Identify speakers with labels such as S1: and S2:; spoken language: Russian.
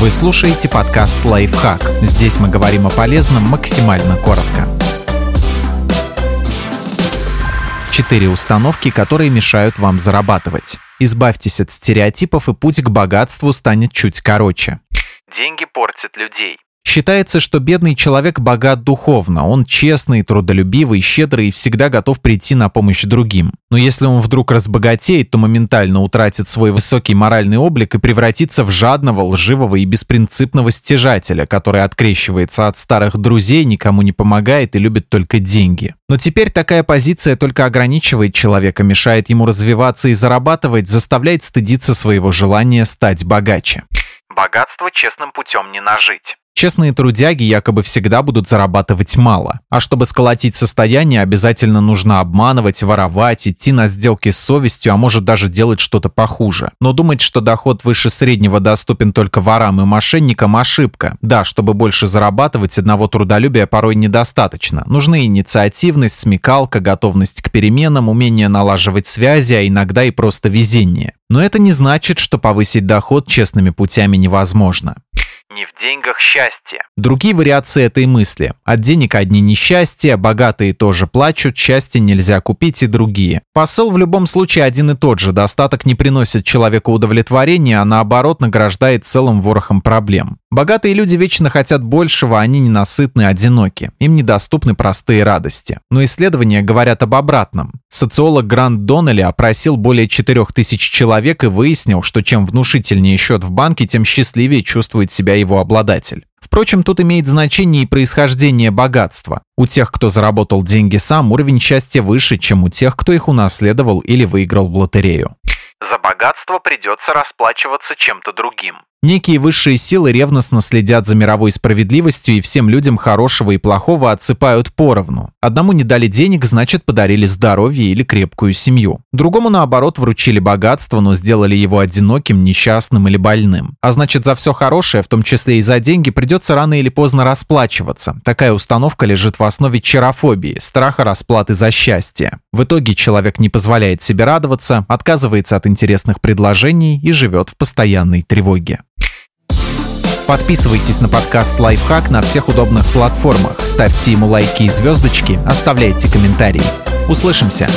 S1: Вы слушаете подкаст «Лайфхак». Здесь мы говорим о полезном максимально коротко. Четыре установки, которые мешают вам зарабатывать. Избавьтесь от стереотипов, и путь к богатству станет чуть короче.
S2: Деньги портят людей.
S1: Считается, что бедный человек богат духовно, он честный, трудолюбивый, щедрый и всегда готов прийти на помощь другим. Но если он вдруг разбогатеет, то моментально утратит свой высокий моральный облик и превратится в жадного, лживого и беспринципного стяжателя, который открещивается от старых друзей, никому не помогает и любит только деньги. Но теперь такая позиция только ограничивает человека, мешает ему развиваться и зарабатывать, заставляет стыдиться своего желания стать богаче.
S2: Богатство честным путем не нажить.
S1: Честные трудяги якобы всегда будут зарабатывать мало. А чтобы сколотить состояние, обязательно нужно обманывать, воровать, идти на сделки с совестью, а может даже делать что-то похуже. Но думать, что доход выше среднего доступен только ворам и мошенникам – ошибка. Да, чтобы больше зарабатывать, одного трудолюбия порой недостаточно. Нужны инициативность, смекалка, готовность к переменам, умение налаживать связи, а иногда и просто везение. Но это не значит, что повысить доход честными путями невозможно
S2: не в деньгах счастье.
S1: Другие вариации этой мысли. От денег одни несчастья, богатые тоже плачут, счастье нельзя купить и другие. Посыл в любом случае один и тот же. Достаток не приносит человеку удовлетворения, а наоборот награждает целым ворохом проблем. Богатые люди вечно хотят большего, они ненасытны, одиноки. Им недоступны простые радости. Но исследования говорят об обратном. Социолог Грант Доннелли опросил более 4000 человек и выяснил, что чем внушительнее счет в банке, тем счастливее чувствует себя его обладатель. Впрочем, тут имеет значение и происхождение богатства. У тех, кто заработал деньги сам, уровень счастья выше, чем у тех, кто их унаследовал или выиграл в лотерею.
S2: За богатство придется расплачиваться чем-то другим.
S1: Некие высшие силы ревностно следят за мировой справедливостью и всем людям хорошего и плохого отсыпают поровну. Одному не дали денег, значит подарили здоровье или крепкую семью. Другому, наоборот, вручили богатство, но сделали его одиноким, несчастным или больным. А значит, за все хорошее, в том числе и за деньги, придется рано или поздно расплачиваться. Такая установка лежит в основе чарофобии, страха расплаты за счастье. В итоге человек не позволяет себе радоваться, отказывается от интересных предложений и живет в постоянной тревоге. Подписывайтесь на подкаст «Лайфхак» на всех удобных платформах, ставьте ему лайки и звездочки, оставляйте комментарии. Услышимся!